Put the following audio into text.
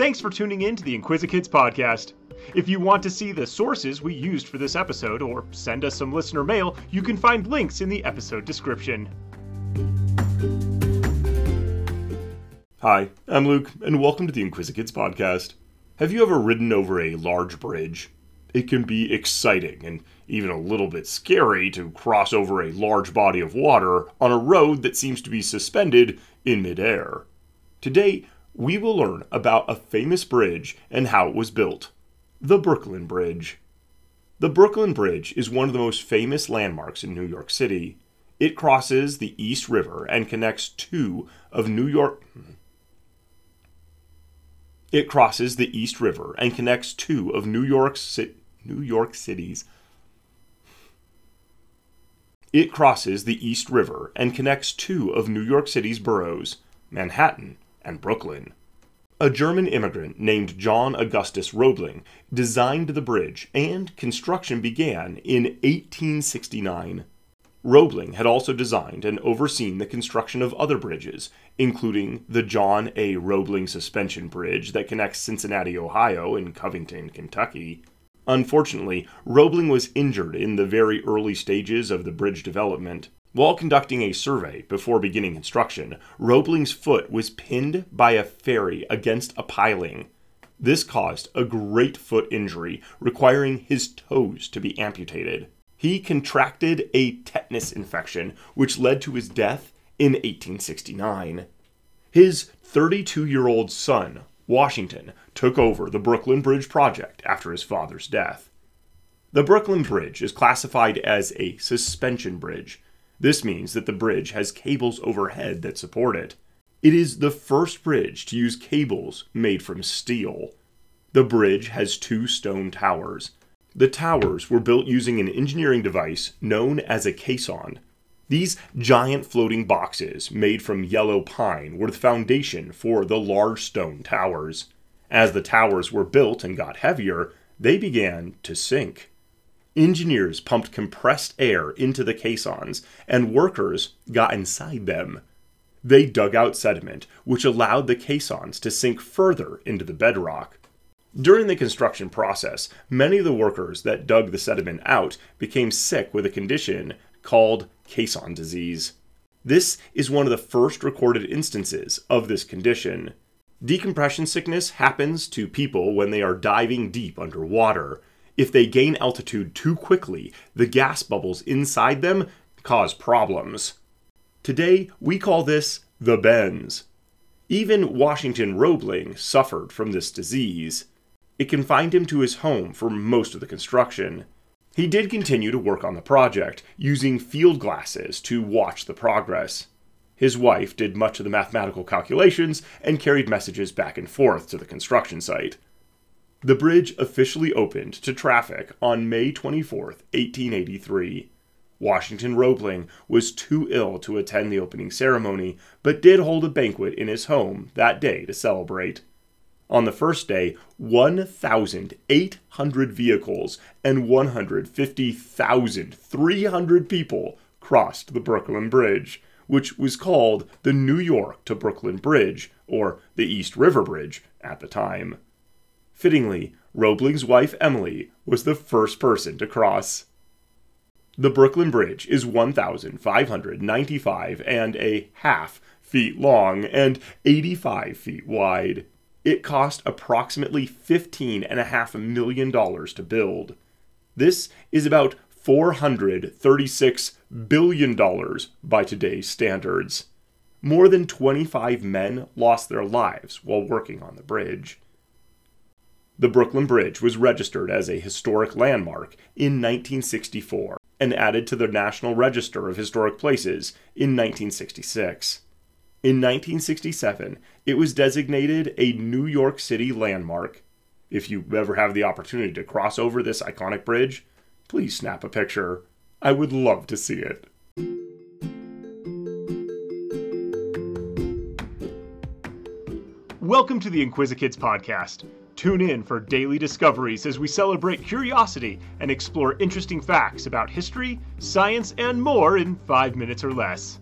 Thanks for tuning in to the Inquisikids podcast. If you want to see the sources we used for this episode or send us some listener mail, you can find links in the episode description. Hi, I'm Luke, and welcome to the Inquisikids podcast. Have you ever ridden over a large bridge? It can be exciting and even a little bit scary to cross over a large body of water on a road that seems to be suspended in midair. Today, we will learn about a famous bridge and how it was built the Brooklyn Bridge. The Brooklyn Bridge is one of the most famous landmarks in New York City. It crosses the East River and connects two of New York. Hmm, it crosses the East River and connects two of New York's New York City's. It crosses the East River and connects two of New York City's boroughs, Manhattan and Brooklyn. A German immigrant named John Augustus Roebling designed the bridge, and construction began in 1869. Roebling had also designed and overseen the construction of other bridges, including the John A. Roebling Suspension Bridge that connects Cincinnati, Ohio, and Covington, Kentucky. Unfortunately, Roebling was injured in the very early stages of the bridge development. While conducting a survey before beginning construction, Roebling's foot was pinned by a ferry against a piling. This caused a great foot injury, requiring his toes to be amputated. He contracted a tetanus infection, which led to his death in 1869. His 32 year old son, Washington, took over the Brooklyn Bridge project after his father's death. The Brooklyn Bridge is classified as a suspension bridge this means that the bridge has cables overhead that support it. It is the first bridge to use cables made from steel. The bridge has two stone towers. The towers were built using an engineering device known as a caisson. These giant floating boxes, made from yellow pine, were the foundation for the large stone towers. As the towers were built and got heavier, they began to sink. Engineers pumped compressed air into the caissons, and workers got inside them. They dug out sediment, which allowed the caissons to sink further into the bedrock. During the construction process, many of the workers that dug the sediment out became sick with a condition called caisson disease. This is one of the first recorded instances of this condition. Decompression sickness happens to people when they are diving deep underwater. If they gain altitude too quickly, the gas bubbles inside them cause problems. Today, we call this the bends. Even Washington Roebling suffered from this disease. It confined him to his home for most of the construction. He did continue to work on the project, using field glasses to watch the progress. His wife did much of the mathematical calculations and carried messages back and forth to the construction site. The bridge officially opened to traffic on May 24, 1883. Washington Roebling was too ill to attend the opening ceremony, but did hold a banquet in his home that day to celebrate. On the first day, 1,800 vehicles and 150,300 people crossed the Brooklyn Bridge, which was called the New York to Brooklyn Bridge, or the East River Bridge at the time. Fittingly, Roebling's wife Emily was the first person to cross. The Brooklyn Bridge is 1,595 and a half feet long and 85 feet wide. It cost approximately $15.5 million to build. This is about $436 billion by today's standards. More than 25 men lost their lives while working on the bridge. The Brooklyn Bridge was registered as a historic landmark in 1964 and added to the National Register of Historic Places in 1966. In 1967, it was designated a New York City landmark. If you ever have the opportunity to cross over this iconic bridge, please snap a picture. I would love to see it. Welcome to the Inquisikids podcast. Tune in for daily discoveries as we celebrate curiosity and explore interesting facts about history, science, and more in five minutes or less.